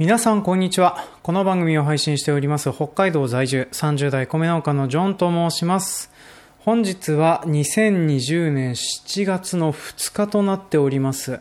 皆さんこんにちは。この番組を配信しております北海道在住30代米農家のジョンと申します。本日は2020年7月の2日となっております。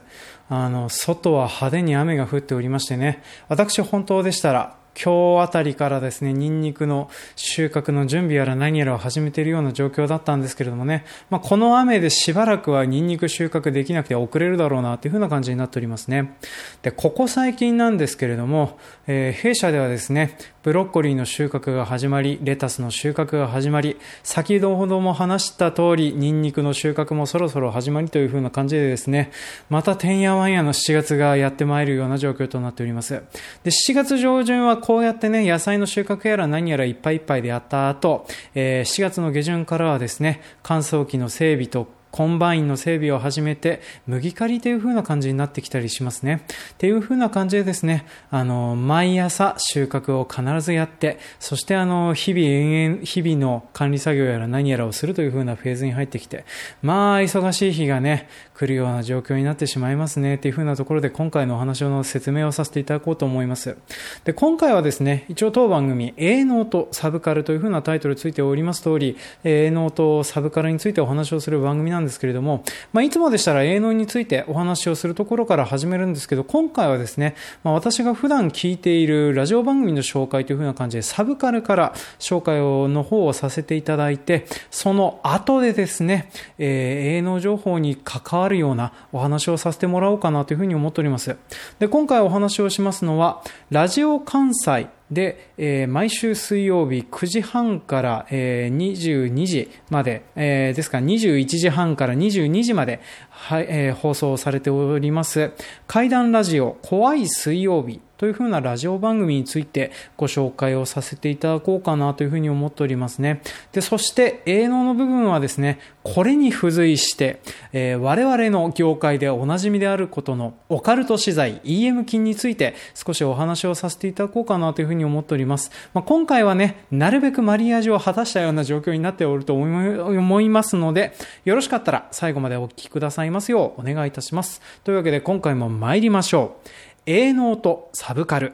あの、外は派手に雨が降っておりましてね、私本当でしたら今日あたりからですね、ニンニクの収穫の準備やら何やらを始めているような状況だったんですけれどもね、まあ、この雨でしばらくはニンニク収穫できなくて遅れるだろうなというふうな感じになっておりますね。で、ここ最近なんですけれども、えー、弊社ではですね、ブロッコリーの収穫が始まり、レタスの収穫が始まり、先ほども話した通り、ニンニクの収穫もそろそろ始まりという風な感じでですね、またてんやわんやの7月がやってまいるような状況となっております。で、7月上旬はこうやってね、野菜の収穫やら何やらいっぱいいっぱいでやった後、えー、7月の下旬からはですね、乾燥機の整備とコンバインの整備を始めて、麦刈りという風な感じになってきたりしますね。っていう風な感じでですね、あの、毎朝収穫を必ずやって、そしてあの、日々延々、日々の管理作業やら何やらをするという風なフェーズに入ってきて、まあ、忙しい日がね、来るような状況になってしまいますね、っていう風なところで今回のお話の説明をさせていただこうと思います。で、今回はですね、一応当番組、営農とサブカルという風なタイトルついております通り、営農とサブカルについてお話をする番組なんなんですけれども、まあ、いつもでしたら営農についてお話をするところから始めるんですけど、今回はですね、まあ、私が普段聞いているラジオ番組の紹介というふうな感じで、サブカルから紹介をの方をさせていただいて、その後でですね、えー、営農情報に関わるようなお話をさせてもらおうかなというふうに思っております。で、今回お話をしますのは、ラジオ関西で、えー、毎週水曜日9時半から、えー、22時まで、えー、ですから21時半から22時まで、はいえー、放送されております、怪談ラジオ怖い水曜日。というふうなラジオ番組についてご紹介をさせていただこうかなというふうに思っておりますね。で、そして営農の部分はですね、これに付随して、えー、我々の業界でおなじみであることのオカルト資材 EM 金について少しお話をさせていただこうかなというふうに思っております。まあ、今回はね、なるべくマリアージュを果たしたような状況になっておると思いますので、よろしかったら最後までお聞きくださいますようお願いいたします。というわけで今回も参りましょう。営農とサブカル。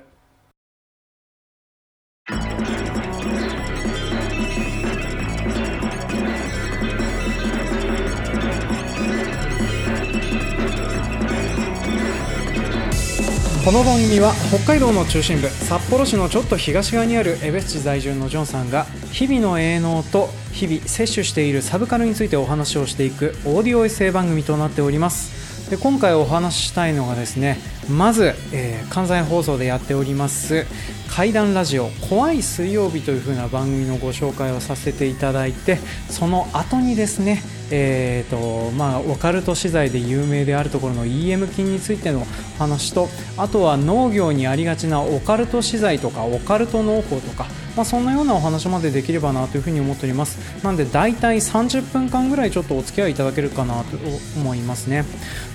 この番組は北海道の中心部札幌市のちょっと東側にある江別市在住のジョンさんが日々の営農と日々摂取しているサブカルについてお話をしていくオーディオエッセイ番組となっております。で今回お話ししたいのがですねまず、えー、関西放送でやっております怪談ラジオ怖い水曜日という風な番組のご紹介をさせていただいてその後にですねえーとまあ、オカルト資材で有名であるところの EM 菌についての話とあとは農業にありがちなオカルト資材とかオカルト農法とかまあ、そんなようなお話までできればなというふうに思っております。なんで大体30分間ぐらいちょっとお付き合いいただけるかなと思いますね。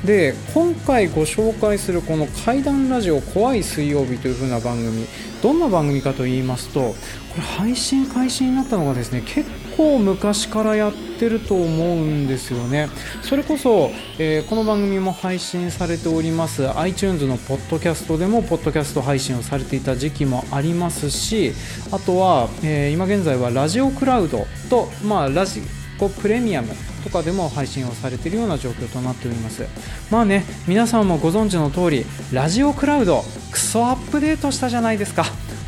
で今回ご紹介するこの怪談ラジオ怖い水曜日というふうな番組どんな番組かと言いますとこれ配信開始になったのがですね結構昔からやってると思うんですよね。それこそ、えー、この番組も配信されております iTunes のポッドキャストでもポッドキャスト配信をされていた時期もありますしあとは、えー、今現在はラジオクラウドと、まあ、ラジコプレミアムとかでも配信をされているような状況となっております。まあね皆さんもご存知の通りラジオクラウドクソアップデートしたじゃないですか。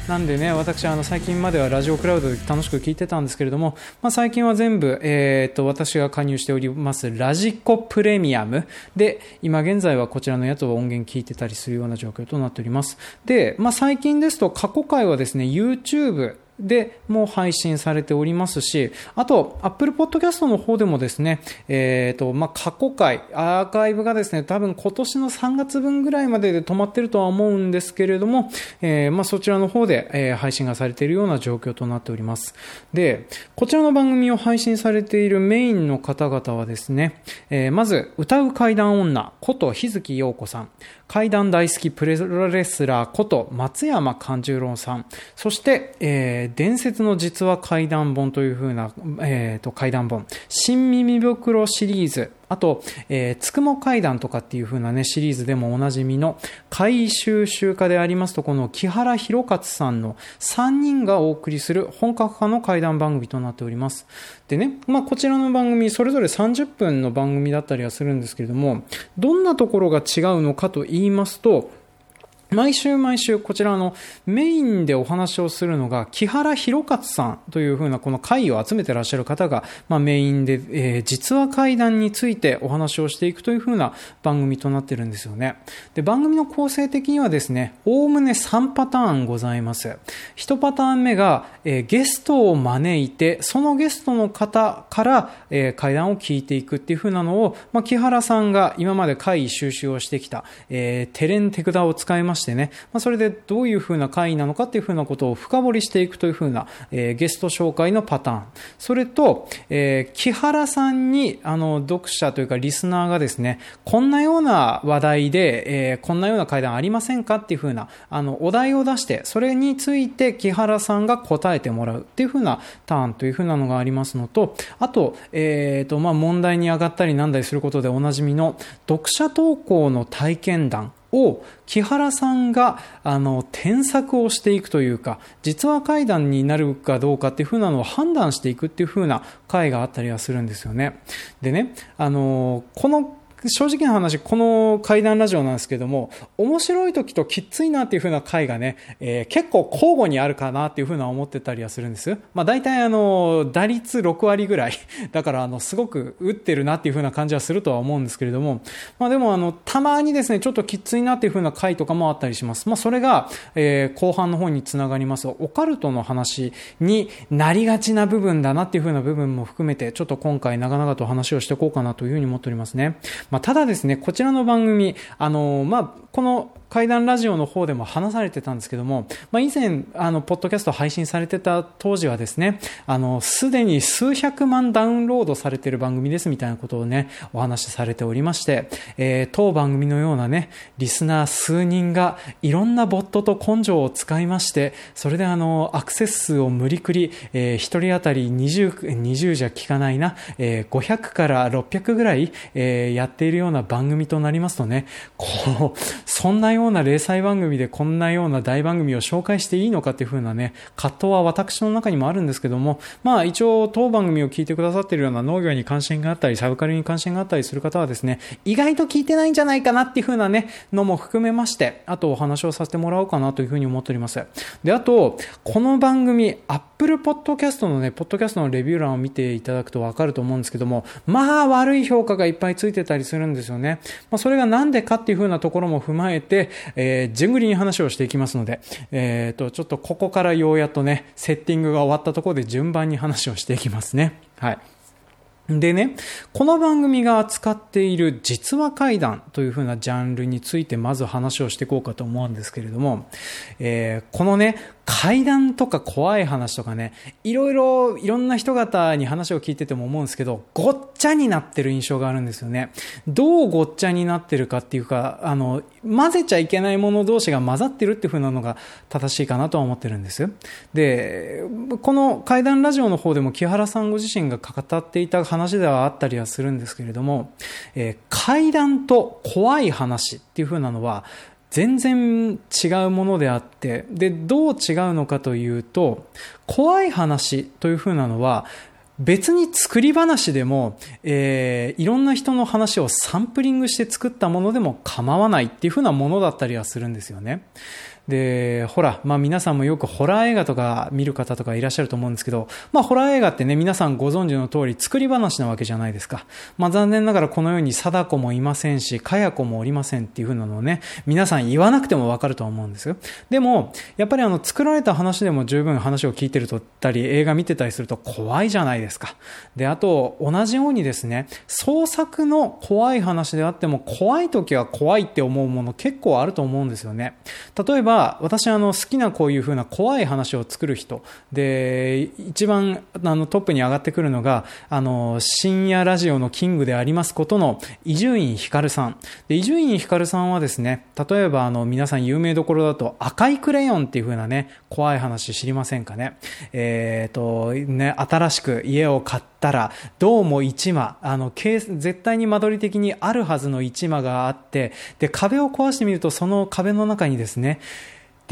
なんでね、私、あの、最近まではラジオクラウドで楽しく聞いてたんですけれども、まあ、最近は全部、えっ、と、私が加入しております、ラジコプレミアムで、今現在はこちらのやつを音源聞いてたりするような状況となっております。で、まあ、最近ですと、過去回はですね、YouTube、でも配信されておりますし、あと、Apple Podcast の方でもですね、えっ、ー、と、まあ、過去回、アーカイブがですね、多分今年の3月分ぐらいまでで止まってるとは思うんですけれども、えー、まあ、そちらの方で、えー、配信がされているような状況となっております。で、こちらの番組を配信されているメインの方々はですね、えまず、歌う階段女、こと日月陽子さん、階段大好きプロレスラーこと松山勘十郎さん、そして、えー、伝説の実話怪談本という風な、えーと、怪談本、新耳袋シリーズあと、えー、つくも階段とかっていう風なね、シリーズでもおなじみの、回収集家でありますと、この木原博勝さんの3人がお送りする本格派の怪談番組となっております。でね、まあ、こちらの番組、それぞれ30分の番組だったりはするんですけれども、どんなところが違うのかと言いますと、毎週毎週こちらのメインでお話をするのが木原博勝さんというふうなこの会を集めてらっしゃる方が、まあ、メインで、えー、実話怪談についてお話をしていくというふうな番組となってるんですよね。で、番組の構成的にはですね、おおむね3パターンございます。1パターン目が、えー、ゲストを招いて、そのゲストの方から、えー、怪談を聞いていくっていうふうなのを、まあ、木原さんが今まで会収集をしてきた、えー、テレンテクダを使いましてしてね、まあ、それでどういうふうな会なのかっていうふうなことを深掘りしていくというふうな、えー、ゲスト紹介のパターン。それと、えー、木原さんに、あの、読者というかリスナーがですね、こんなような話題で、えー、こんなような会談ありませんかっていうふうな、あの、お題を出して、それについて木原さんが答えてもらうっていうふうなターンというふうなのがありますのと、あと、えっ、ー、と、まあ、問題に上がったりなんだりすることでおなじみの読者投稿の体験談を木原さんがあの添削をしていくというか実話会談になるかどうかっていう風なのを判断していくっていう風な回があったりはするんですよね。でね、あのこの正直な話、この怪談ラジオなんですけども、面白い時ときついなっていう風な回がね、えー、結構交互にあるかなっていう風な思ってたりはするんです。まあ大体あの、打率6割ぐらい。だからあの、すごく打ってるなっていう風な感じはするとは思うんですけれども、まあでもあの、たまにですね、ちょっときついなっていう風な回とかもあったりします。まあそれが、えー、後半の方につながります。オカルトの話になりがちな部分だなっていう風な部分も含めて、ちょっと今回長々と話をしていこうかなという風に思っておりますね。まあ、ただですね、こちらの番組、あの、まあ、この怪談ラジオの方でも話されてたんですけども、まあ、以前、あの、ポッドキャスト配信されてた当時はですね、あの、すでに数百万ダウンロードされてる番組ですみたいなことをね、お話しされておりまして、えー、当番組のようなね、リスナー数人がいろんなボットと根性を使いまして、それであの、アクセス数を無理くり、えー、一人当たり20、20じゃ効かないな、えー、500から600ぐらい、えー、やっているような番組となりますとね、こう、そんなようような零細番組でこんなような大番組を紹介していいのかっていう風なね、葛藤は私の中にもあるんですけども、まあ一応当番組を聞いてくださっているような農業に関心があったり、サブカルに関心があったりする方はですね、意外と聞いてないんじゃないかなっていう風なね、のも含めまして、あとお話をさせてもらおうかなという風に思っております。で、あと、この番組、Apple Podcast のね、ポッドキャストのレビュー欄を見ていただくとわかると思うんですけども、まあ悪い評価がいっぱいついてたりするんですよね。まあそれがなんでかっていう風なところも踏まえて、えー、順繰りに話をしていきますので、えっ、ー、と、ちょっとここからようやっとね、セッティングが終わったところで順番に話をしていきますね。はい。でね、この番組が扱っている実話怪談というふうなジャンルについてまず話をしていこうかと思うんですけれども、えー、このね、怪談とか怖い話とかね、いろいろ、いろんな人方に話を聞いてても思うんですけど、ごっちゃになってる印象があるんですよね。どうごっちゃになってるかっていうか、あの、混ぜちゃいけないもの同士が混ざってるっていう風なのが正しいかなとは思ってるんです。で、この怪談ラジオの方でも木原さんご自身が語っていた話ではあったりはするんですけれども、えー、怪談と怖い話っていう風なのは、全然違うものであって、で、どう違うのかというと、怖い話というふうなのは、別に作り話でも、えー、いろんな人の話をサンプリングして作ったものでも構わないっていうふうなものだったりはするんですよね。で、ほら、まあ皆さんもよくホラー映画とか見る方とかいらっしゃると思うんですけど、まあホラー映画ってね、皆さんご存知の通り作り話なわけじゃないですか。まあ残念ながらこのように貞子もいませんし、かや子もおりませんっていう風なのをね、皆さん言わなくてもわかると思うんですよ。でも、やっぱりあの作られた話でも十分話を聞いてるとったり、映画見てたりすると怖いじゃないですか。で、あと、同じようにですね、創作の怖い話であっても、怖い時は怖いって思うもの結構あると思うんですよね。例えば、ば、私あの好きなこういう風な怖い話を作る人で、一番あのトップに上がってくるのが、あの、深夜ラジオのキングでありますことの伊集院光さん。伊集院光さんはですね、例えばあの皆さん有名どころだと赤いクレヨンっていう風なね、怖い話知りませんかね。えっ、ー、と、ね、新しく家を買ったら、どうも一間、あの、絶対に間取り的にあるはずの一間があって、で、壁を壊してみると、その壁の中にですね、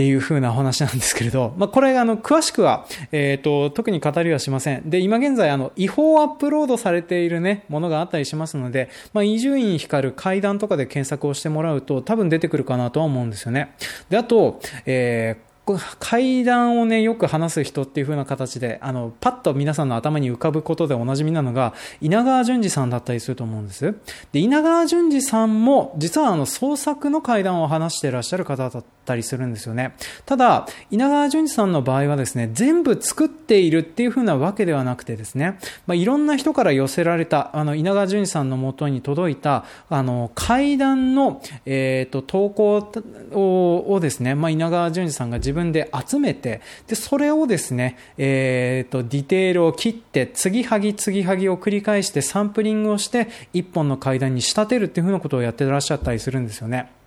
っていう風なお話なんですけれど、まあ、これ、あの、詳しくは、えっ、ー、と、特に語りはしません。で、今現在、あの、違法アップロードされているね、ものがあったりしますので、まあ、伊集院光る階段とかで検索をしてもらうと、多分出てくるかなとは思うんですよね。で、あと、えー、階段をね、よく話す人っていう風な形で、あの、パッと皆さんの頭に浮かぶことでおなじみなのが、稲川淳二さんだったりすると思うんです。で、稲川淳二さんも、実はあの、創作の階段を話していらっしゃる方だったりするんですよね。ただ、稲川淳二さんの場合はですね、全部作っているっていう風なわけではなくてですね、まあ、いろんな人から寄せられた、あの、稲川淳二さんのもとに届いた、あの、階段の、えっ、ー、と、投稿ををですね、まあ、稲川淳二さんが自自分で集めて、で、それをですね、えっ、ー、と、ディテールを切って、継ぎはぎ継ぎはぎを繰り返してサンプリングをして、一本の階段に仕立てるっていうふうなことをやってらっしゃったりするんですよね。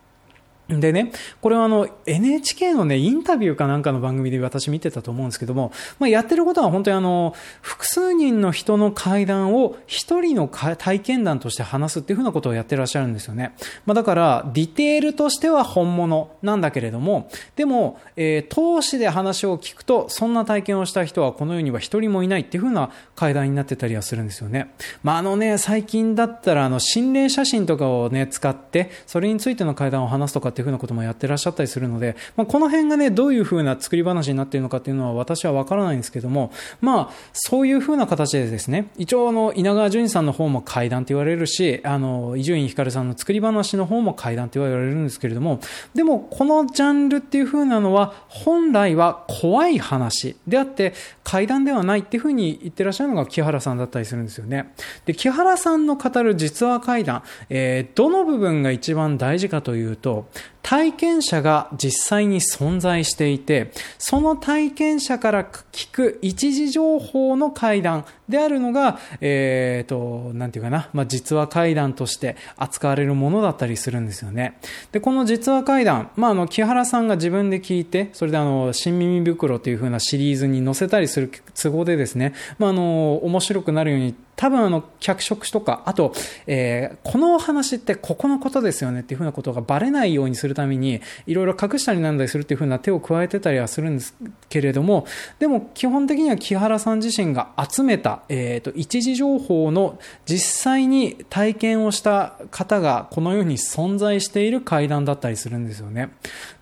でね、これはあの NHK のね、インタビューかなんかの番組で私見てたと思うんですけども、まあ、やってることは本当にあの、複数人の人の会談を一人の体験談として話すっていうふうなことをやってらっしゃるんですよね。まあ、だから、ディテールとしては本物なんだけれども、でも、えー、通しで話を聞くと、そんな体験をした人はこの世には一人もいないっていうふうな会談になってたりはするんですよね。まあ、あのね、最近だったらあの、心霊写真とかをね、使って、それについての会談を話すとかっていうふうなこともやってらっしゃったりするので、まあ、この辺がね、どういうふうな作り話になっているのかっていうのは私はわからないんですけども、まあ、そういうふうな形でですね、一応あの、稲川淳二さんの方も階段って言われるし、あの、伊集院光さんの作り話の方も階段って言われるんですけれども、でも、このジャンルっていうふうなのは、本来は怖い話であって、階段ではないっていうふうに言ってらっしゃるのが木原さんだったりするんですよね。で、木原さんの語る実話階段、えー、どの部分が一番大事かというと、体験者が実際に存在していて、その体験者から聞く一時情報の会談であるのが、えっ、ー、と、なんていうかな、まあ、実話会談として扱われるものだったりするんですよね。で、この実話会談、まあ、あの、木原さんが自分で聞いて、それであの、新耳袋という風なシリーズに載せたりする都合でですね、まあ、あの、面白くなるように多分あの、脚色とか、あと、えー、このお話ってここのことですよねっていうふうなことがバレないようにするために、いろいろ隠したりなんだりするっていう風な手を加えてたりはするんですけれども、でも基本的には木原さん自身が集めた、えっ、ー、と、一時情報の実際に体験をした方がこのように存在している階段だったりするんですよね。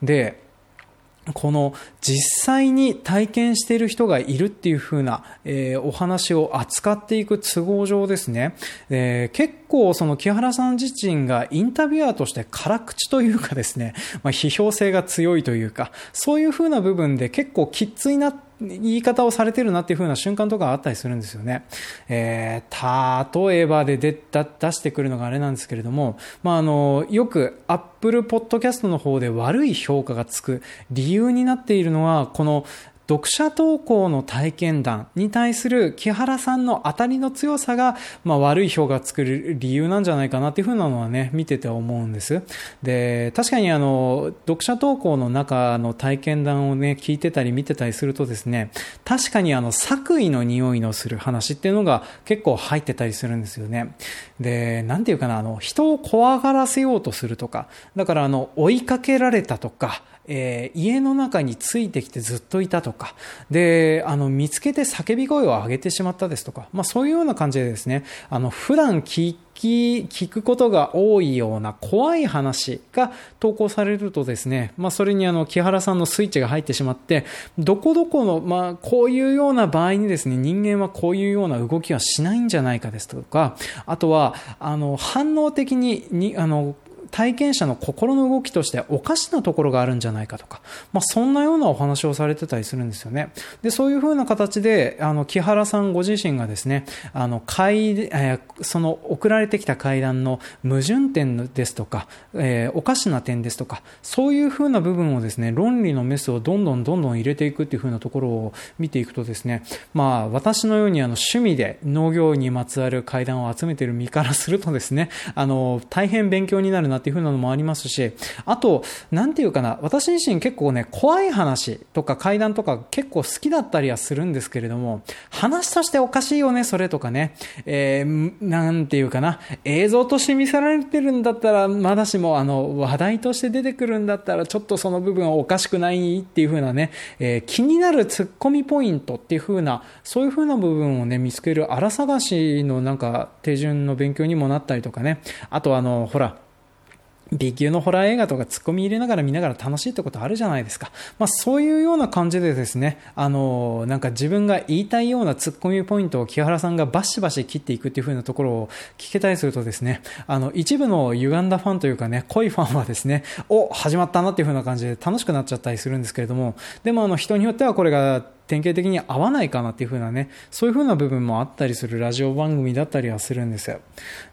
で、この実際に体験している人がいるっていう風な、えー、お話を扱っていく都合上ですね、えー、結構その木原さん自身がインタビュアーとして辛口というかですね、まあ、批評性が強いというか、そういう風な部分で結構きついな言い方をされてるなっていう風な瞬間とかあったりするんですよね。えー、例えばで出出してくるのがあれなんですけれども、まあ、あの、よく Apple Podcast の方で悪い評価がつく理由になっているのは、この読者投稿の体験談に対する木原さんの当たりの強さが、まあ、悪い評価を作る理由なんじゃないかなっていうふうなのはね、見てて思うんです。で、確かにあの、読者投稿の中の体験談をね、聞いてたり見てたりするとですね、確かにあの、作為の匂いのする話っていうのが結構入ってたりするんですよね。で、なんていうかな、あの、人を怖がらせようとするとか、だからあの、追いかけられたとか、えー、家の中についてきてずっといたとか、で、あの、見つけて叫び声を上げてしまったですとか、まあそういうような感じでですね、あの、普段聞き、聞くことが多いような怖い話が投稿されるとですね、まあそれにあの、木原さんのスイッチが入ってしまって、どこどこの、まあこういうような場合にですね、人間はこういうような動きはしないんじゃないかですとか、あとは、あの、反応的に、に、あの、体験者の心の動きとしておかしなところがあるんじゃないかとか、まあ、そんなようなお話をされてたりするんですよね。で、そういうふうな形で、あの、木原さんご自身がですね、あの、階、えー、その送られてきた階段の矛盾点ですとか、えー、おかしな点ですとか、そういうふうな部分をですね、論理のメスをどんどんどんどん入れていくっていうふうなところを見ていくとですね、まあ、私のようにあの、趣味で農業にまつわる階段を集めている身からするとですね、あの、大変勉強になるなっていうふうなのもありますし、あと、なんていうかな、私自身結構ね、怖い話とか階段とか結構好きだったりはするんですけれども、話としておかしいよね、それとかね、えー、なんていうかな、映像として見せられてるんだったら、まだしも、あの、話題として出てくるんだったら、ちょっとその部分はおかしくないっていう風なね、えー、気になるツッコミポイントっていう風な、そういう風な部分をね、見つける荒探しのなんか手順の勉強にもなったりとかね、あとあの、ほら、B 級のホラー映画とか突っ込み入れながら見ながら楽しいってことあるじゃないですか。まあそういうような感じでですね、あの、なんか自分が言いたいような突っ込みポイントを木原さんがバシバシ切っていくっていう風なところを聞けたりするとですね、あの、一部の歪んだファンというかね、濃いファンはですね、お、始まったなっていう風な感じで楽しくなっちゃったりするんですけれども、でもあの人によってはこれが典型的に合わないかなっていう風なね、そういう風な部分もあったりするラジオ番組だったりはするんですよ。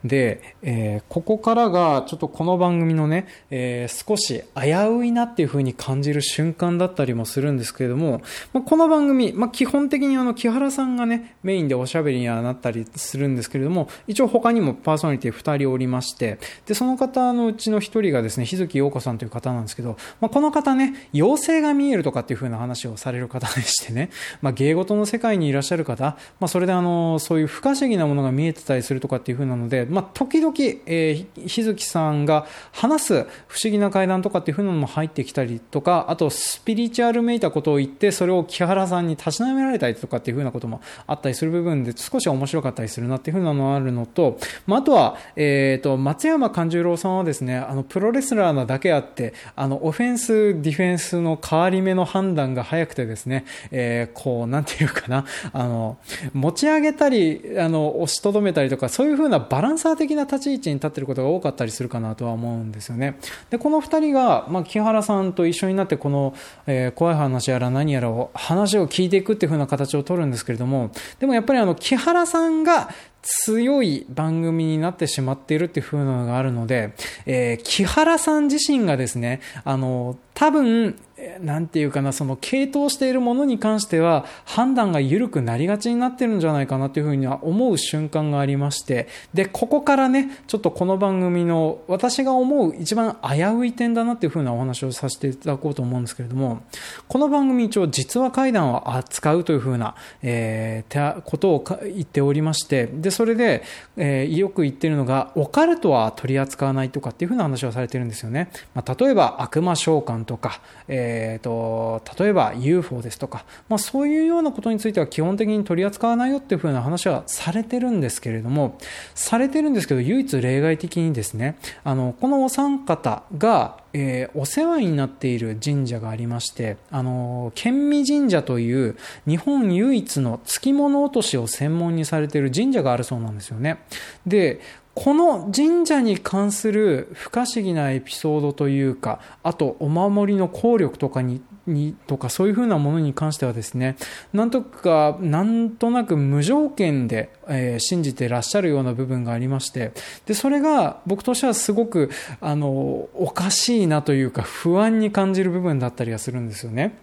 で、えー、ここからがちょっとこの番組のね、えー、少し危ういなっていう風に感じる瞬間だったりもするんですけれども、まあ、この番組、まあ、基本的にあの木原さんがね、メインでおしゃべりにはなったりするんですけれども、一応他にもパーソナリティ2人おりまして、で、その方のうちの1人がですね、日月陽子さんという方なんですけど、まあ、この方ね、妖精が見えるとかっていう風な話をされる方でしてね、まあ、芸事の世界にいらっしゃる方、まあ、それであの、そういう不可思議なものが見えてたりするとかっていう風なので、まあ、時々、えー、日月さんが話す不思議な会談とかっていう風なのも入ってきたりとか、あと、スピリチュアルめいたことを言って、それを木原さんにたしなめられたりとかっていう風なこともあったりする部分で、少し面白かったりするなっていう風なのがあるのと、まあ、あとは、え、ー、と、松山勘十郎さんはですね、あの、プロレスラーなだけあって、あの、オフェンス、ディフェンスの変わり目の判断が早くてですね、えー、こう、なんていうかな、あの、持ち上げたり、あの、押しとどめたりとか、そういう風なバランサー的な立ち位置に立ってることが多かったりするかなとは思うんですよね。で、この二人が、まあ、木原さんと一緒になって、この、えー、怖い話やら何やらを、話を聞いていくっていう風な形を取るんですけれども、でもやっぱりあの、木原さんが強い番組になってしまっているっていう風なのがあるので、えー、木原さん自身がですね、あの、多分、なんていうかな、その系統しているものに関しては判断が緩くなりがちになってるんじゃないかなというふうには思う瞬間がありまして、で、ここからね、ちょっとこの番組の私が思う一番危うい点だなっていうふうなお話をさせていただこうと思うんですけれども、この番組一応実話怪談を扱うというふうな、えー、ことを言っておりまして、で、それで、えー、よく言ってるのが、オカルトは取り扱わないとかっていうふうな話をされてるんですよね。まあ、例えば悪魔召喚とか、えーと、例えば UFO ですとか、まあ、そういうようなことについては基本的に取り扱わないよっていうふうな話はされてるんですけれども、されてるんですけど、唯一例外的にですね、あの、このお三方が、えー、お世話になっている神社がありまして、あの、県民神社という日本唯一の付き物落としを専門にされている神社があるそうなんですよね。で、この神社に関する不可思議なエピソードというか、あとお守りの効力とかに、にとかそういうふうなものに関してはですね、なんとか、なんとなく無条件で、えー、信じてらっしゃるような部分がありまして、で、それが僕としてはすごく、あの、おかしいなというか不安に感じる部分だったりはするんですよね。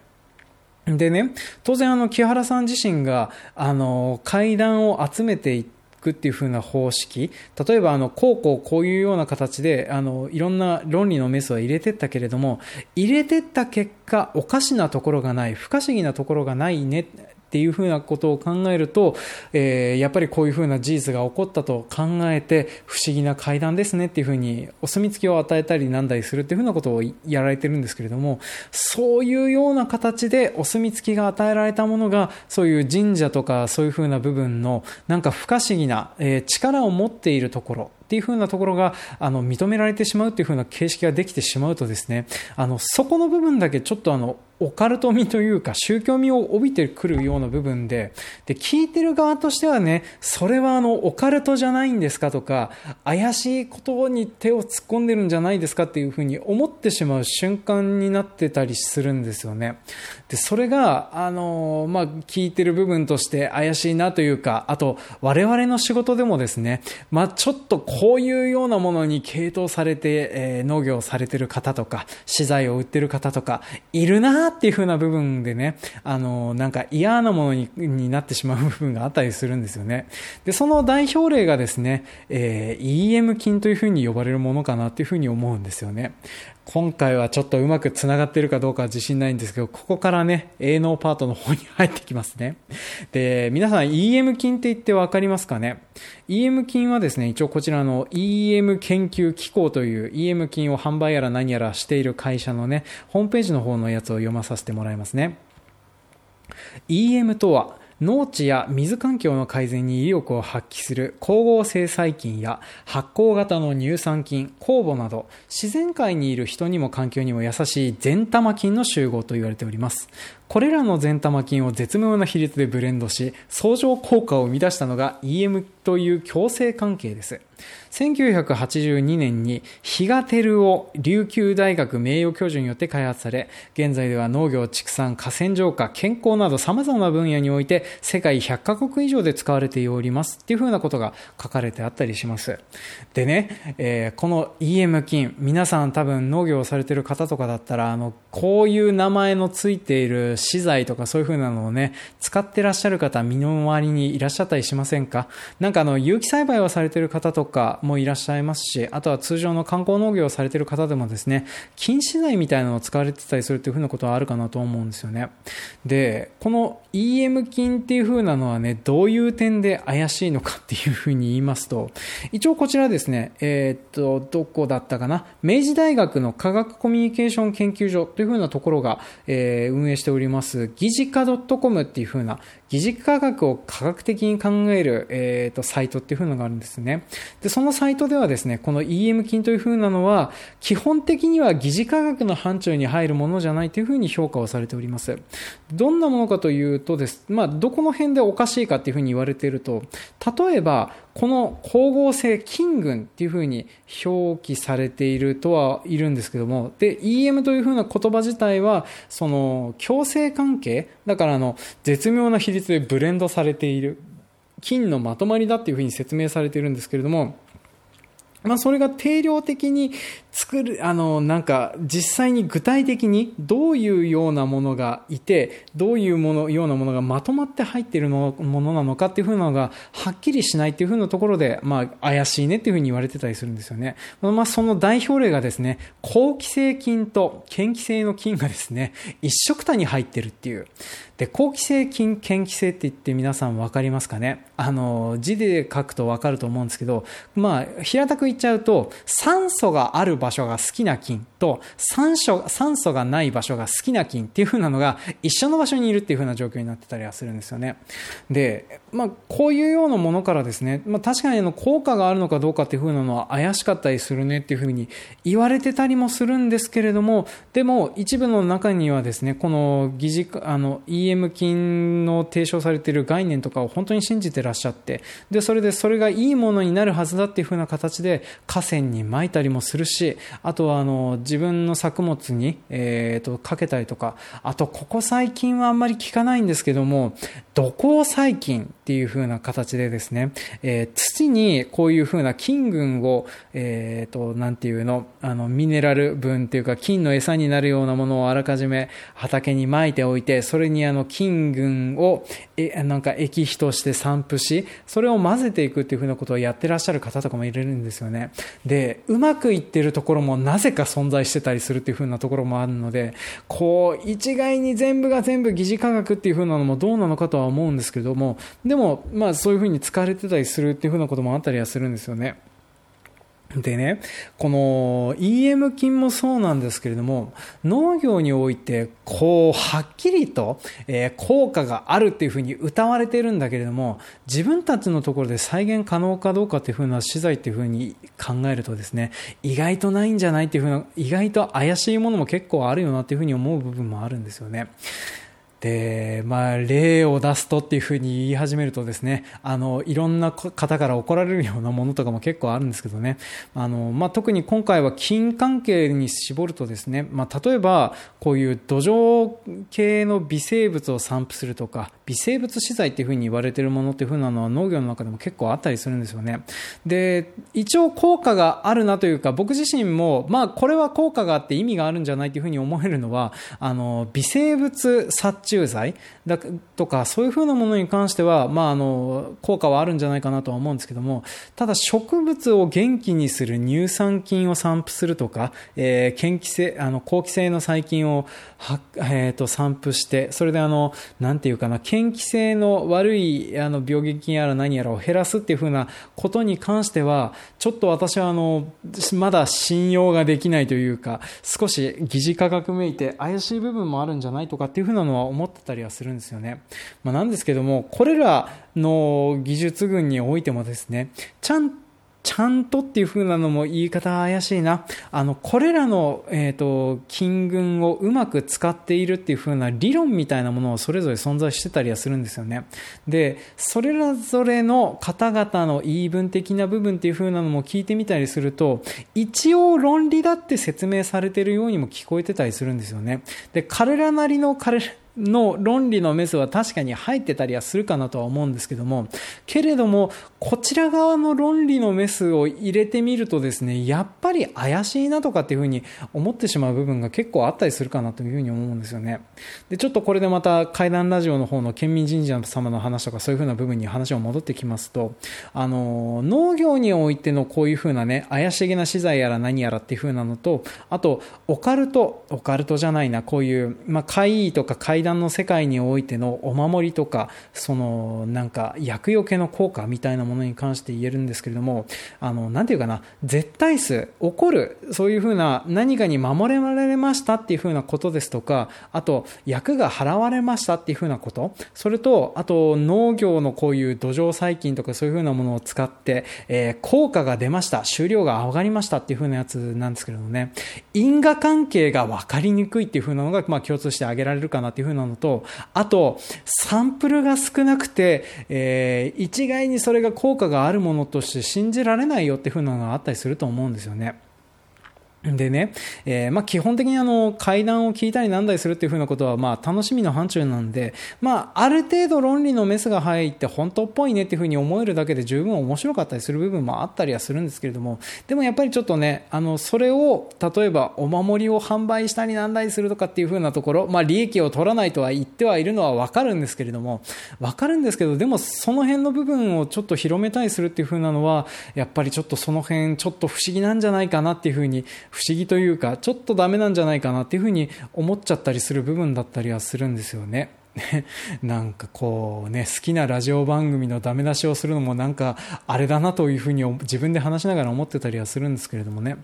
でね、当然あの、木原さん自身が、あの、階段を集めていて、くっていう風な方式、例えばあの、こうこうこういうような形で、あの、いろんな論理のメスは入れてったけれども、入れてった結果、おかしなところがない、不可思議なところがないね、っていうふうなことを考えると、えー、やっぱりこういうふうな事実が起こったと考えて、不思議な階段ですねっていうふうに、お墨付きを与えたりなんだりするっていうふうなことをやられてるんですけれども、そういうような形でお墨付きが与えられたものが、そういう神社とかそういうふうな部分の、なんか不可思議な、えー、力を持っているところっていう風なところが、あの、認められてしまうっていう風な形式ができてしまうとですね、あの、そこの部分だけちょっとあの、オカルト味というか宗教味を帯びてくるような部分で、で、聞いてる側としてはね、それはあの、オカルトじゃないんですかとか、怪しいことに手を突っ込んでるんじゃないですかっていうふうに思ってしまう瞬間になってたりするんですよね。で、それが、あの、まあ、聞いてる部分として怪しいなというか、あと、我々の仕事でもですね、まあ、ちょっとこういうようなものに傾倒されて、えー、農業をされてる方とか、資材を売ってる方とか、いるなっていう風な部分でね、あの、なんか嫌なものにになってしまう部分があったりするんですよね。で、その代表例がですね、えー、EM 菌という風に呼ばれるものかなっていう風に思うんですよね。今回はちょっとうまく繋がってるかどうかは自信ないんですけど、ここからね、営農パートの方に入ってきますね。で、皆さん EM 菌って言ってわかりますかね ?EM 菌はですね、一応こちらの EM 研究機構という EM 菌を販売やら何やらしている会社のね、ホームページの方のやつを読まさせてもらいますね。EM とは、農地や水環境の改善に威力を発揮する光合成細菌や発酵型の乳酸菌、酵母など自然界にいる人にも環境にも優しい善玉菌の集合と言われております。これらの全玉菌を絶妙な比率でブレンドし、相乗効果を生み出したのが EM という共生関係です。1982年に比嘉照夫琉球大学名誉教授によって開発され、現在では農業、畜産、河川浄化、健康など様々な分野において世界100カ国以上で使われておりますっていう風なことが書かれてあったりします。でね、えー、この EM 菌、皆さん多分農業をされている方とかだったら、あの、こういう名前のついている資材とかそういう風なのをね、使ってらっしゃる方、身の回りにいらっしゃったりしませんか？なんかあの、有機栽培をされてる方とかもいらっしゃいますし、あとは通常の観光農業をされてる方でもですね、禁止材みたいなのを使われてたりするっていう風なことはあるかなと思うんですよね。で、この EM 菌っていう風なのはね、どういう点で怪しいのかっていう風に言いますと、一応こちらですね、えー、っと、どこだったかな？明治大学の科学コミュニケーション研究所という風なところが、えー、運営しております、ります疑似科 .com っていう風な疑似科学を科学的に考える、えーと、サイトっていう風のがあるんですね。で、そのサイトではですね、この EM 菌という風なのは、基本的には疑似科学の範疇に入るものじゃないという風に評価をされております。どんなものかというとです、まあ、どこの辺でおかしいかっていう風に言われていると、例えば、この光合成金群っていうふうに表記されているとはいるんですけども、で、EM というふうな言葉自体は、その、共生関係だからあの、絶妙な比率でブレンドされている、金のまとまりだっていうふうに説明されているんですけれども、まあ、それが定量的に作る、あの、なんか、実際に具体的にどういうようなものがいて、どういうもの、ようなものがまとまって入っているものなのかっていうふうなのが、はっきりしないっていうふうなところで、まあ、怪しいねっていうふうに言われてたりするんですよね。まあ、その代表例がですね、好気性菌と嫌気性の菌がですね、一色たに入ってるっていう。で、好気性菌、嫌気性って言って皆さん分かりますかね？あの、字で書くと分かると思うんですけど、まあ、平たく言っちゃうと、酸素がある場所が好きな菌と、酸素酸素がない場所が好きな菌っていう風なのが一緒の場所にいるっていう風な状況になってたりはするんですよね。で、まあ、こういうようなものからですね、まあ、確かにあの効果があるのかどうかっていう風なのは怪しかったりするねっていう風に言われてたりもするんですけれども、でも一部の中にはですね、この疑似、あの、EM 菌の提唱されている概念とかを本当に信じてらっしゃって、で、それでそれがいいものになるはずだっていう風な形で河川に撒いたりもするし、あとはあの、自分の作物に、えっ、ー、と、かけたりとか、あと、ここ最近はあんまり聞かないんですけども、土耕細菌っていう風な形でですね、えー、土にこういう風な金群を、えっ、ー、と、なんていうの、あの、ミネラル分っていうか、金の餌になるようなものをあらかじめ畑に撒いておいて、それにあの、の金群を、え、なんか液肥として散布し、それを混ぜていくっていう風なことをやってらっしゃる方とかもいるんですよね。で、うまくいってるところもなぜか存在してたりするっていう風なところもあるので、こう、一概に全部が全部疑似科学っていう風なのもどうなのかとは思うんですけれども、でも、まあそういう風に使われてたりするっていう風なこともあったりはするんですよね。でね、この EM 菌もそうなんですけれども、農業において、こう、はっきりと、えー、効果があるっていうふうに歌われているんだけれども、自分たちのところで再現可能かどうかっていうふうな資材っていうふうに考えるとですね、意外とないんじゃないっていうふうな、意外と怪しいものも結構あるよなっていうふうに思う部分もあるんですよね。で、まあ、例を出すとっていうふうに言い始めるとですね、あの、いろんな方から怒られるようなものとかも結構あるんですけどね、あの、まあ、特に今回は菌関係に絞るとですね、まあ、例えば、こういう土壌系の微生物を散布するとか、微生物資材っていうふうに言われてるものっていうふうなのは農業の中でも結構あったりするんですよね。で、一応効果があるなというか、僕自身も、まあ、これは効果があって意味があるんじゃないというふうに思えるのは、あの、微生物殺虫剤だとか、そういうふうなものに関しては、まあ、あの、効果はあるんじゃないかなとは思うんですけども、ただ植物を元気にする乳酸菌を散布するとか、えー、嫌気性、あの、好気性の細菌を、は、えっ、ー、と、散布して、それであの、なんていうかな、嫌気性の悪い、あの、病原菌やら何やらを減らすっていうふうなことに関しては、ちょっと私はあの、まだ信用ができないというか、少し疑似科学めいて怪しい部分もあるんじゃないとかっていうふうなのは思思ってたりはするんですよね。まあ、なんですけども、これらの技術群においてもですね、ちゃんちゃんとっていう風なのも言い方怪しいな。あの、これらの、えっ、ー、と、金群をうまく使っているっていう風な理論みたいなものをそれぞれ存在してたりはするんですよね。で、それらぞれの方々の言い分的な部分っていう風なのも聞いてみたりすると、一応論理だって説明されてるようにも聞こえてたりするんですよね。で、彼らなりの彼ら、の論理のメスは確かに入ってたりはするかなとは思うんですけども、けれども、こちら側の論理のメスを入れてみるとですね、やっぱり怪しいなとかっていうふうに思ってしまう部分が結構あったりするかなというふうに思うんですよね。で、ちょっとこれでまた階段ラジオの方の県民神社様の話とかそういうふうな部分に話を戻ってきますと、あの、農業においてのこういうふうなね、怪しげな資材やら何やらっていうふうなのと、あと、オカルト、オカルトじゃないな、こういう、まあ、怪異とか怪談の世界においてのお守りとか、その、なんか、厄除けの効果みたいなものに関して言えるんですけれども、あの、なんていうかな、絶対数、起こる、そういうふうな何かに守れられましたっていうふうなことですとか、あと、役が払われましたっていうふうなこと、それと、あと、農業のこういう土壌細菌とかそういうふうなものを使って、えー、効果が出ました、収量が上がりましたっていうふうなやつなんですけれどもね、因果関係が分かりにくいっていうふうなのが、まあ、共通して挙げられるかなっていうふうなのと、あと、サンプルが少なくて、えー、一概にそれが効果があるものとして信じられないよっていうふうなのがあったりすると思うんですよね。でね、えー、まあ基本的にあの階段を聞いたりなんだりするっていうふうなことはまあ楽しみの範疇なんで、まあある程度論理のメスが入って本当っぽいねっていうふうに思えるだけで十分面白かったりする部分もあったりはするんですけれども、でもやっぱりちょっとね、あのそれを例えばお守りを販売したりなんだりするとかっていうふうなところ、まあ利益を取らないとは言ってはいるのはわかるんですけれども、わかるんですけど、でもその辺の部分をちょっと広めたりするっていうふうなのは、やっぱりちょっとその辺ちょっと不思議なんじゃないかなっていうふうに不思議というか、ちょっとダメなんじゃないかなっていうふうに思っちゃったりする部分だったりはするんですよね。なんかこうね、好きなラジオ番組のダメ出しをするのもなんかあれだなというふうに自分で話しながら思ってたりはするんですけれどもね。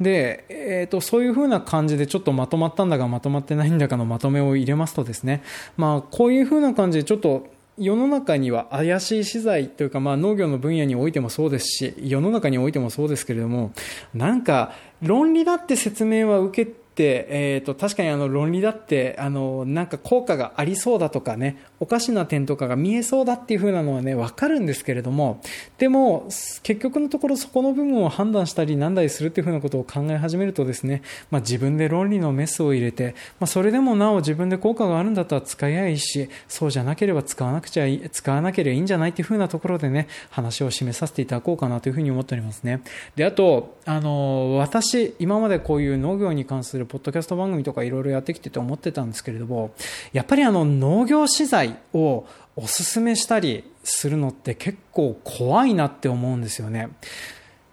で、えっ、ー、と、そういうふうな感じでちょっとまとまったんだかまとまってないんだかのまとめを入れますとですね、まあこういうふうな感じでちょっと世の中には怪しい資材というか、まあ、農業の分野においてもそうですし世の中においてもそうですけれどもなんか論理だって説明は受け、えーと、確かにあの論理だってあのなんか効果がありそうだとかねおかしな点とかが見えそうだっていう風なのはね分かるんですけれどもでも結局のところそこの部分を判断したりなんだりするっていう風なことを考え始めるとですね、まあ、自分で論理のメスを入れて、まあ、それでもなお自分で効果があるんだったら使いやいいしそうじゃなければ使わなくちゃいい使わなければいいんじゃないっていう風なところでね話を締めさせていただこうかなという風に思っておりますね。であとあの私今までこういう農業に関するポッドキャスト番組とかいろいろやってきてて思ってたんですけれどもやっぱりあの農業資材をおすすめしたりするのって結構怖いなって思うんですよね。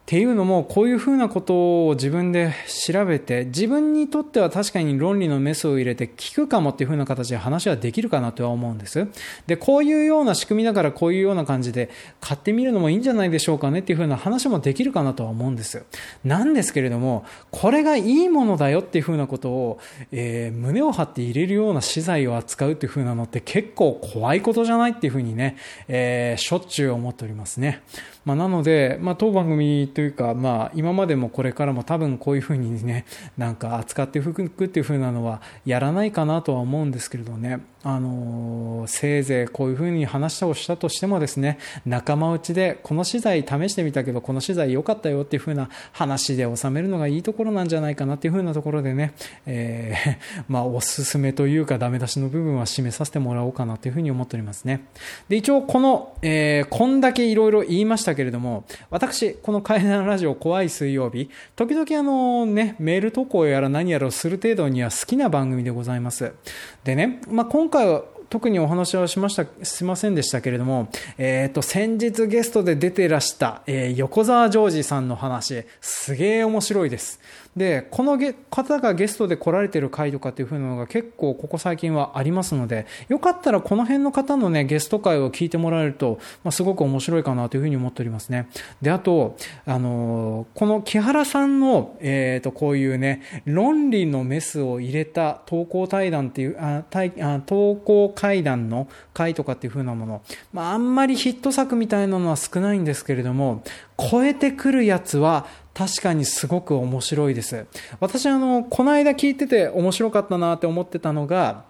っていうのも、こういうふうなことを自分で調べて、自分にとっては確かに論理のメスを入れて聞くかもっていうふうな形で話はできるかなとは思うんです。で、こういうような仕組みだからこういうような感じで買ってみるのもいいんじゃないでしょうかねっていうふうな話もできるかなとは思うんです。なんですけれども、これがいいものだよっていうふうなことを、えー、胸を張って入れるような資材を扱うっていうふうなのって結構怖いことじゃないっていうふうにね、えー、しょっちゅう思っておりますね。まあ、なので、まあ、当番組というか、まあ、今までもこれからも多分こういうふうにね、なんか扱っていくっていうふうなのはやらないかなとは思うんですけれどね、あのせいぜいこういうふうに話をしたとしてもですね、仲間内でこの資材試してみたけど、この資材良かったよっていうふうな話で収めるのがいいところなんじゃないかなっていうふうなところでね、えー、まあ、おすすめというかダメ出しの部分は締めさせてもらおうかなというふうに思っておりますね。で、一応この、えー、こんだけいろいろ言いましたけれども、私、この階段ラジオ怖い水曜日、時々あのね、メール投稿やら何やらをする程度には好きな番組でございます。でね、まあ、今回は特にお話はしました、すいませんでしたけれども、えっ、ー、と、先日ゲストで出てらした、えー、横澤ジョージさんの話、すげえ面白いです。で、この方がゲストで来られてる回とかっていう風なのが結構ここ最近はありますので、よかったらこの辺の方のね、ゲスト回を聞いてもらえると、まあ、すごく面白いかなという風に思っておりますね。で、あと、あの、この木原さんの、えっ、ー、と、こういうね、論理のメスを入れた投稿対談っていう、ああ投稿会談の回とかっていう風なもの、まあ、あんまりヒット作みたいなのは少ないんですけれども、超えてくるやつは確かにすごく面白いです。私あの、この間聞いてて面白かったなって思ってたのが、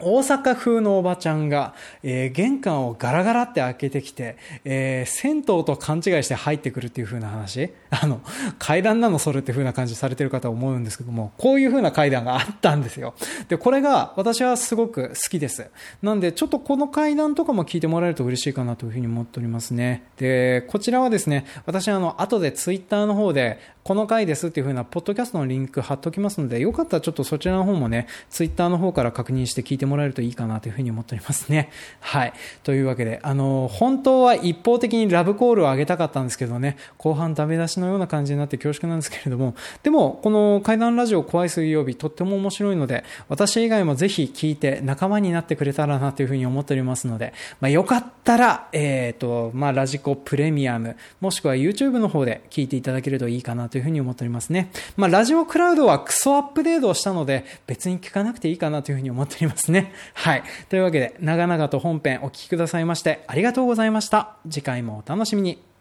大阪風のおばちゃんが、えー、玄関をガラガラって開けてきて、えー、銭湯と勘違いして入ってくるっていう風な話 あの、階段なのそれって風な感じされてる方は思うんですけども、こういう風な階段があったんですよ。で、これが私はすごく好きです。なんで、ちょっとこの階段とかも聞いてもらえると嬉しいかなという風に思っておりますね。で、こちらはですね、私あの、後でツイッターの方で、この回ですっていう風なポッドキャストのリンク貼っておきますので、よかったらちょっとそちらの方もね、ツイッターの方から確認して聞いてもらえるといいかなというふうに思っておりますね。はい。というわけで、あの、本当は一方的にラブコールを上げたかったんですけどね、後半ダメ出しのような感じになって恐縮なんですけれども、でも、この階段ラジオ怖い水曜日、とっても面白いので、私以外もぜひ聞いて仲間になってくれたらなというふうに思っておりますので、まあ、よかったら、えっ、ー、と、まあ、ラジコプレミアム、もしくは YouTube の方で聞いていただけるといいかなとというふうに思っておりますね。まあ、ラジオクラウドはクソアップデートをしたので、別に聞かなくていいかなというふうに思っておりますね。はい。というわけで、長々と本編お聴きくださいましてありがとうございました。次回もお楽しみに。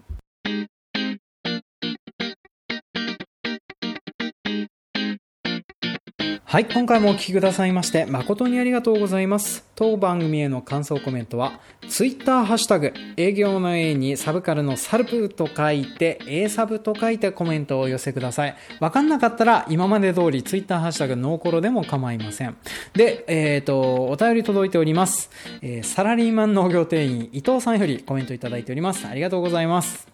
はい、今回もお聴きくださいまして誠にありがとうございます。当番組への感想コメントは、Twitter ハッシュタグ、営業の A にサブカルのサルプと書いて、A サブと書いてコメントを寄せください。わかんなかったら、今まで通り Twitter ハッシュタグノーコロでも構いません。で、えっ、ー、と、お便り届いております。えー、サラリーマン農業店員伊藤さんよりコメントいただいております。ありがとうございます。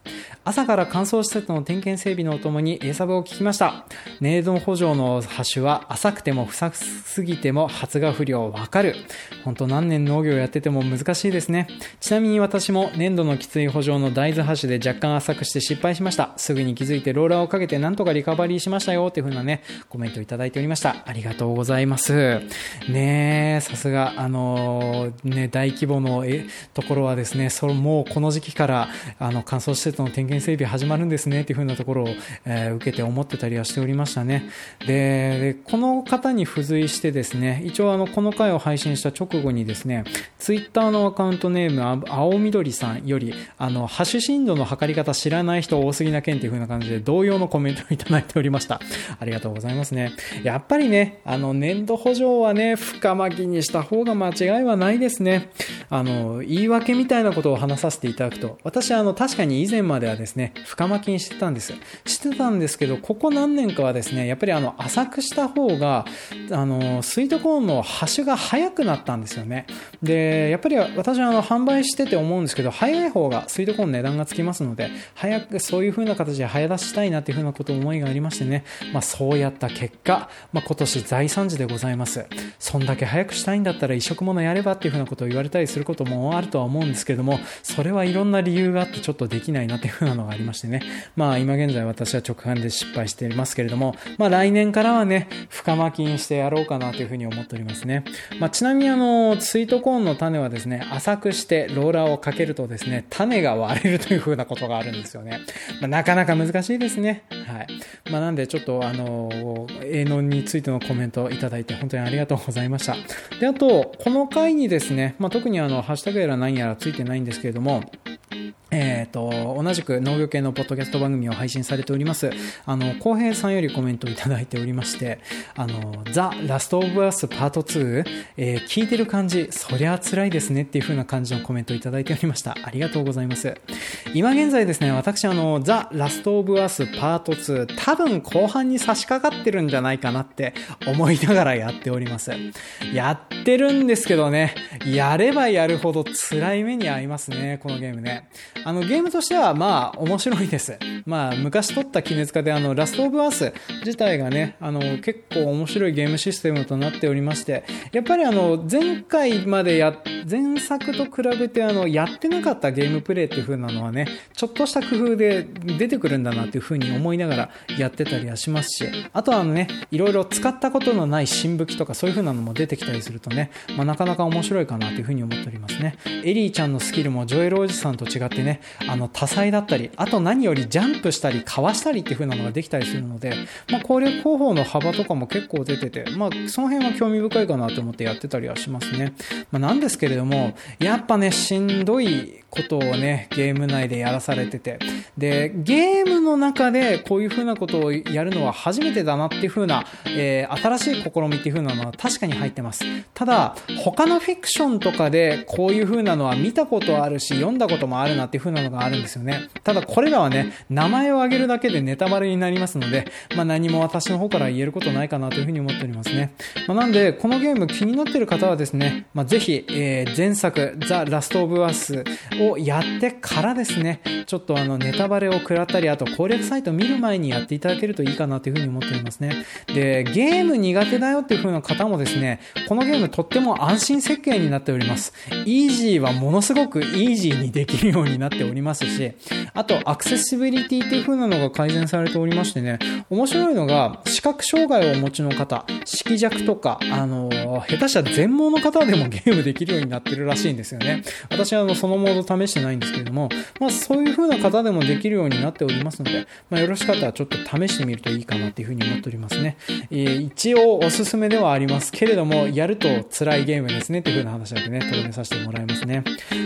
朝から乾燥施設の点検整備のおともに A サブを聞きました。ネード補助のハッシュは浅くても臭すぎても発芽不良わかる。本当何年農業やってても難しいですね。ちなみに私も粘土のきつい補助の大豆ハッシュで若干浅くして失敗しました。すぐに気づいてローラーをかけてなんとかリカバリーしましたよっていう風なね、コメントいただいておりました。ありがとうございます。ねえ、さすが、あのー、ね、大規模のえところはですね、そもうこの時期から、あの、乾燥施設の点検整備始まるんですねっていう風なところを、えー、受けて思ってたりはしておりましたね。で、この方に付随してですね、一応あの、この回を配信した直後にですね、ツイッターのアカウントネーム、青緑さんより、あの、ハッシュ震度の測り方知らない人多すぎな件っていう風な感じで同様のコメントをいただいておりました。ありがとうございますね。やっぱりね、あの、年度補助はね、深巻きにした方が間違いはないですね。あの、言い訳みたいなことを話させていただくと、私あの、確かに以前まではですね、深巻きにしてたんです。してたんですけど、ここ何年かはですね、やっぱりあの、浅くした方が、あの、スイートコーンの端が早くなったんですよね。で、やっぱり私はあの、販売してて思うんですけど、早い方がスイートコーン値段がつきますので、早くそういう風な形で早出したいなっていう風なこと思いがありましてね、まあそうやった結果、まあ今年財産時でございます。そんだけ早くしたいんだったら移植物やればっていう風なことを言われたりすることもあるとは思うんですけども、それはいろんな理由があってちょっとできないなっていうふうなのがありましてね。まあ今現在私は直販で失敗していますけれども、まあ来年からはね、深巻きにしてやろうかなというふうに思っておりますね。まあちなみにあの、スイートコーンの種はですね、浅くしてローラーをかけるとですね、種が割れるというふうなことがあるんですよね。まあなかなか難しいですね。はい。まあなんでちょっとあの、営農についてのコメントをいただいて本当にありがとうございました。で、あと、この回にですね、まあ特にあの、ハッシュタグやら何やらついてないんですけれども、えっ、ー、と、同じく農業系のポッドキャスト番組を配信されております、あの、浩平さんよりコメントをいただいておりまして、あの、ザ・ラスト・オブ・アスパート2、えー、聞いてる感じ、そりゃ辛いですねっていう風な感じのコメントをいただいておりました。ありがとうございます。今現在ですね、私あの、ザ・ラスト・オブ・アスパート2、多分後半に差し掛かってるんじゃないかなって思いながらやっております。やってるんですけどね、やればやるほど辛い目に遭いますね、このゲームね。あの、ゲームとしては、まあ、面白いです。まあ、昔撮った鬼滅家で、あの、ラストオブアース自体がね、あの、結構面白いゲームシステムとなっておりまして、やっぱりあの、前回までや、前作と比べて、あの、やってなかったゲームプレイっていう風なのはね、ちょっとした工夫で出てくるんだなっていう風に思いながらやってたりはしますし、あとはあのね、いろいろ使ったことのない新武器とかそういう風なのも出てきたりするとね、まあ、なかなか面白いかなという風に思っておりますね。エリーちゃんのスキルもジョエルおじさんと違ってね、ね、あの、多彩だったり、あと何よりジャンプしたり、かわしたりっていう風なのができたりするので、まあ、攻略方法の幅とかも結構出てて、まあ、その辺は興味深いかなと思ってやってたりはしますね。まあ、なんですけれども、やっぱね、しんどいことをね、ゲーム内でやらされてて、で、ゲームの中でこういう風なことをやるのは初めてだなっていう風な、えー、新しい試みっていう風なのは確かに入ってます。ただ、他のフィクションとかでこういう風なのは見たことあるし、読んだこともあるなっていう風なのがあるんですよね。ただ、これらはね、名前を挙げるだけでネタバレになりますので、まあ何も私の方から言えることないかなという風に思っておりますね。まあ、なんで、このゲーム気になってる方はですね、まあぜひ、えー、前作、ザ・ラスト・オブ・アスをやってからですね、ちょっとあのネタバレを食らったり、あと攻略サイト見る前にやっていただけるといいかなというふうに思っておりますね。で、ゲーム苦手だよっていう風な方もですね、このゲームとっても安心設計になっております。イージーはものすごくイージーにできるようになっておりますし、あとアクセシビリティっていう風なのが改善されておりましてね、面白いのが視覚障害をお持ちの方、色弱とか、あの、下手したら全盲の方でもゲームできるようになってるらしいんですよね。私はあの、そのモード試してないんですけれども、まあそういう風な方でもできるようになっておりますので、まあよろしかったらちょっと試してみるといいかなっていう風に思っておりますね。えー、一応おすすめではありますけれども、やると辛いゲームですねっていう風な話だけね、とどめさせてもらいますね。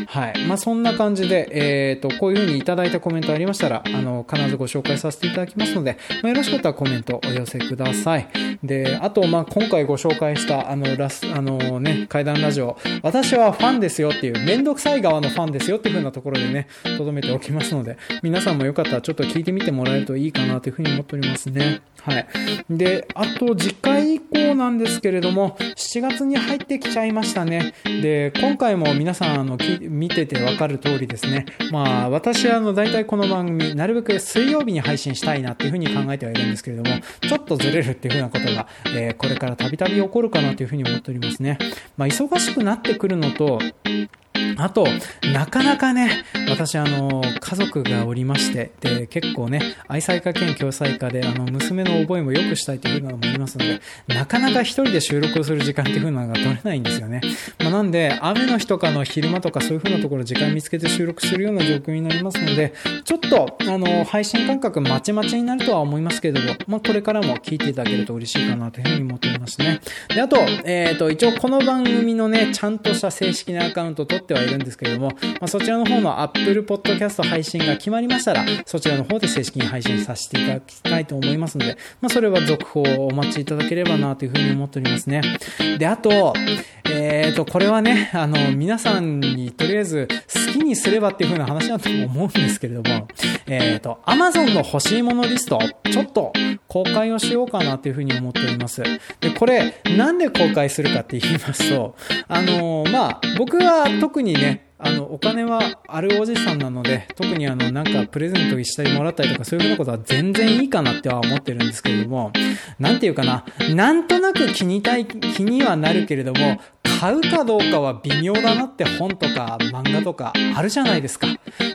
はい。まあそんな感じで、えっ、ー、と、こういう風にいただいたコメントありましたら、あの、必ずご紹介させていただきますので、まあ、よろしかったらコメントお寄せください。で、あと、まあ今回ご紹介した、あの、ラス、あのね、階段ラジオ、私はファンですよっていう、めんどくさい側のファンですよっていう風なところでね、とどめておきますので、皆さんもよかったらちょっと聞いてみてもらえるといいかなというふうに思っておりますね。はい。で、あと次回以降なんですけれども、7月に入ってきちゃいましたね。で、今回も皆さん、あの、見ててわかる通りですね。まあ、私はあの、大体この番組、なるべく水曜日に配信したいなっていうふうに考えてはいるんですけれども、ちょっとずれるっていうふうなことが、えー、これからたびたび起こるかなというふうに思っておりますね。まあ、忙しくなってくるのと、あと、なかなかね、私あの、家族がおりまして、で、結構ね、愛妻家兼共済家で、あの、娘の覚えも良くしたいというのもありますので、なかなか一人で収録をする時間っていうのが取れないんですよね。まあ、なんで、雨の日とかの昼間とかそういう風なところ時間見つけて収録するような状況になりますので、ちょっと、あの、配信感覚まちまちになるとは思いますけれども、まあ、これからも聞いていただけると嬉しいかなというふうに思っておりますね。で、あと、えっ、ー、と、一応この番組のね、ちゃんとした正式なアカウント取ってはいるんですけれども、まあ、そちらの方の Apple Podcast 配信が決まりましたら、そちらの方で正式に配信させていただきたいと思いますので、まあ、それは続報をお待ちいただければなというふうに思っておりますね。で、あと、えっ、ー、と、これはね、あの、皆さんにとりあえず好きにすればっていう風な話だと思うんですけれども、えっ、ー、と、Amazon の欲しいものリスト、ちょっと公開をしようかなという風に思っております。で、これ、なんで公開するかって言いますと、あの、まあ、僕は特特にね、あの、お金はあるおじさんなので、特にあの、なんかプレゼントしたりもらったりとかそういうふうなことは全然いいかなっては思ってるんですけれども、なんていうかな、なんとなく気にたい、気にはなるけれども、買うかどうかは微妙だなって本とか漫画とかあるじゃないですか。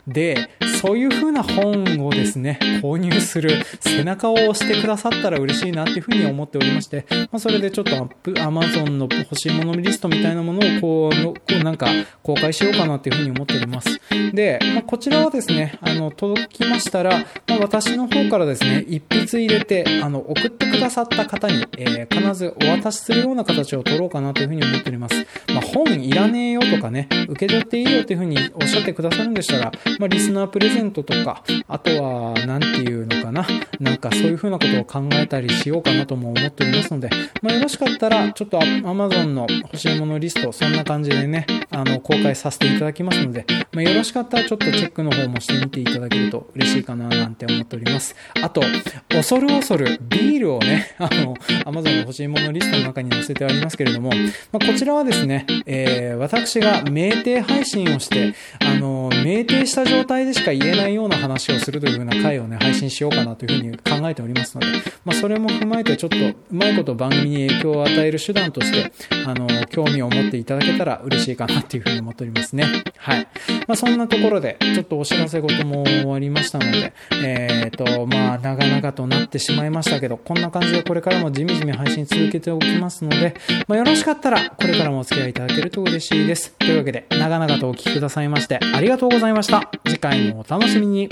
で、そういう風な本をですね、購入する背中を押してくださったら嬉しいなっていう風に思っておりまして、まあ、それでちょっとアップ、アマゾンの欲しいものリストみたいなものをこう、こうなんか公開しようかなっていう風に思っております。で、まあ、こちらはですね、あの、届きましたら、まあ、私の方からですね、一筆入れて、あの、送ってくださった方に、えー、必ずお渡しするような形を取ろうかなという風に思っております。まあ、本いらねえよとかね、受け取っていいよっていう風におっしゃってくださるんでしたら、まあ、リスナープレゼントとか、あとは、なんていうのかな、なんかそういう風なことを考えたりしようかなとも思っておりますので、まあ、よろしかったら、ちょっと Amazon の欲しいものリスト、そんな感じでね、あの、公開させていただきますので、まあ、よろしかったらちょっとチェックの方もしてみていただけると嬉しいかななんて思っております。あと、恐る恐るビールをね、あの、Amazon の欲しいものリストの中に載せてありますけれども、まあ、こちらはですね、ですねえー、私が酩酊配信をして、あの、酩酊した状態でしか言えないような話をするというふうな回をね、配信しようかなというふうに考えておりますので、まあ、それも踏まえてちょっとうまいこと番組に影響を与える手段として、あの、興味を持っていただけたら嬉しいかなっていうふうに思っておりますね。はい。まあ、そんなところで、ちょっとお知らせ事も終わりましたので、えっ、ー、と、まあ、長々となってしまいましたけど、こんな感じでこれからもじみじみ配信続けておきますので、まあ、よろしかったら、これからもお付き合いいただけると嬉しいです。というわけで、長々とお聴きくださいまして、ありがとうございました。次回もお楽しみに。